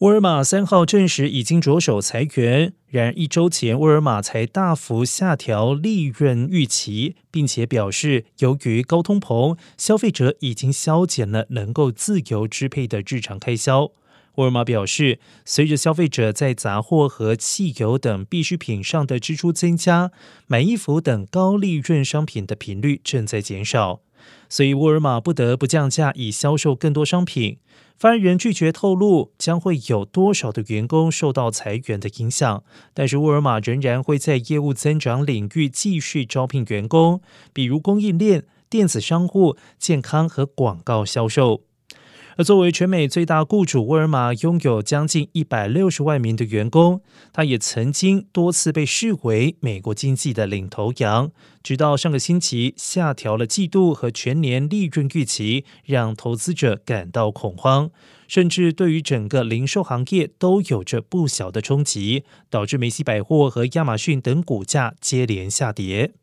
沃尔玛三号证实已经着手裁员，然而一周前沃尔玛才大幅下调利润预期，并且表示，由于高通膨，消费者已经削减了能够自由支配的日常开销。沃尔玛表示，随着消费者在杂货和汽油等必需品上的支出增加，买衣服等高利润商品的频率正在减少，所以沃尔玛不得不降价以销售更多商品。发言人拒绝透露将会有多少的员工受到裁员的影响，但是沃尔玛仍然会在业务增长领域继续招聘员工，比如供应链、电子商务、健康和广告销售。而作为全美最大雇主，沃尔玛拥有将近一百六十万名的员工。他也曾经多次被视为美国经济的领头羊，直到上个星期下调了季度和全年利润预期，让投资者感到恐慌，甚至对于整个零售行业都有着不小的冲击，导致梅西百货和亚马逊等股价接连下跌。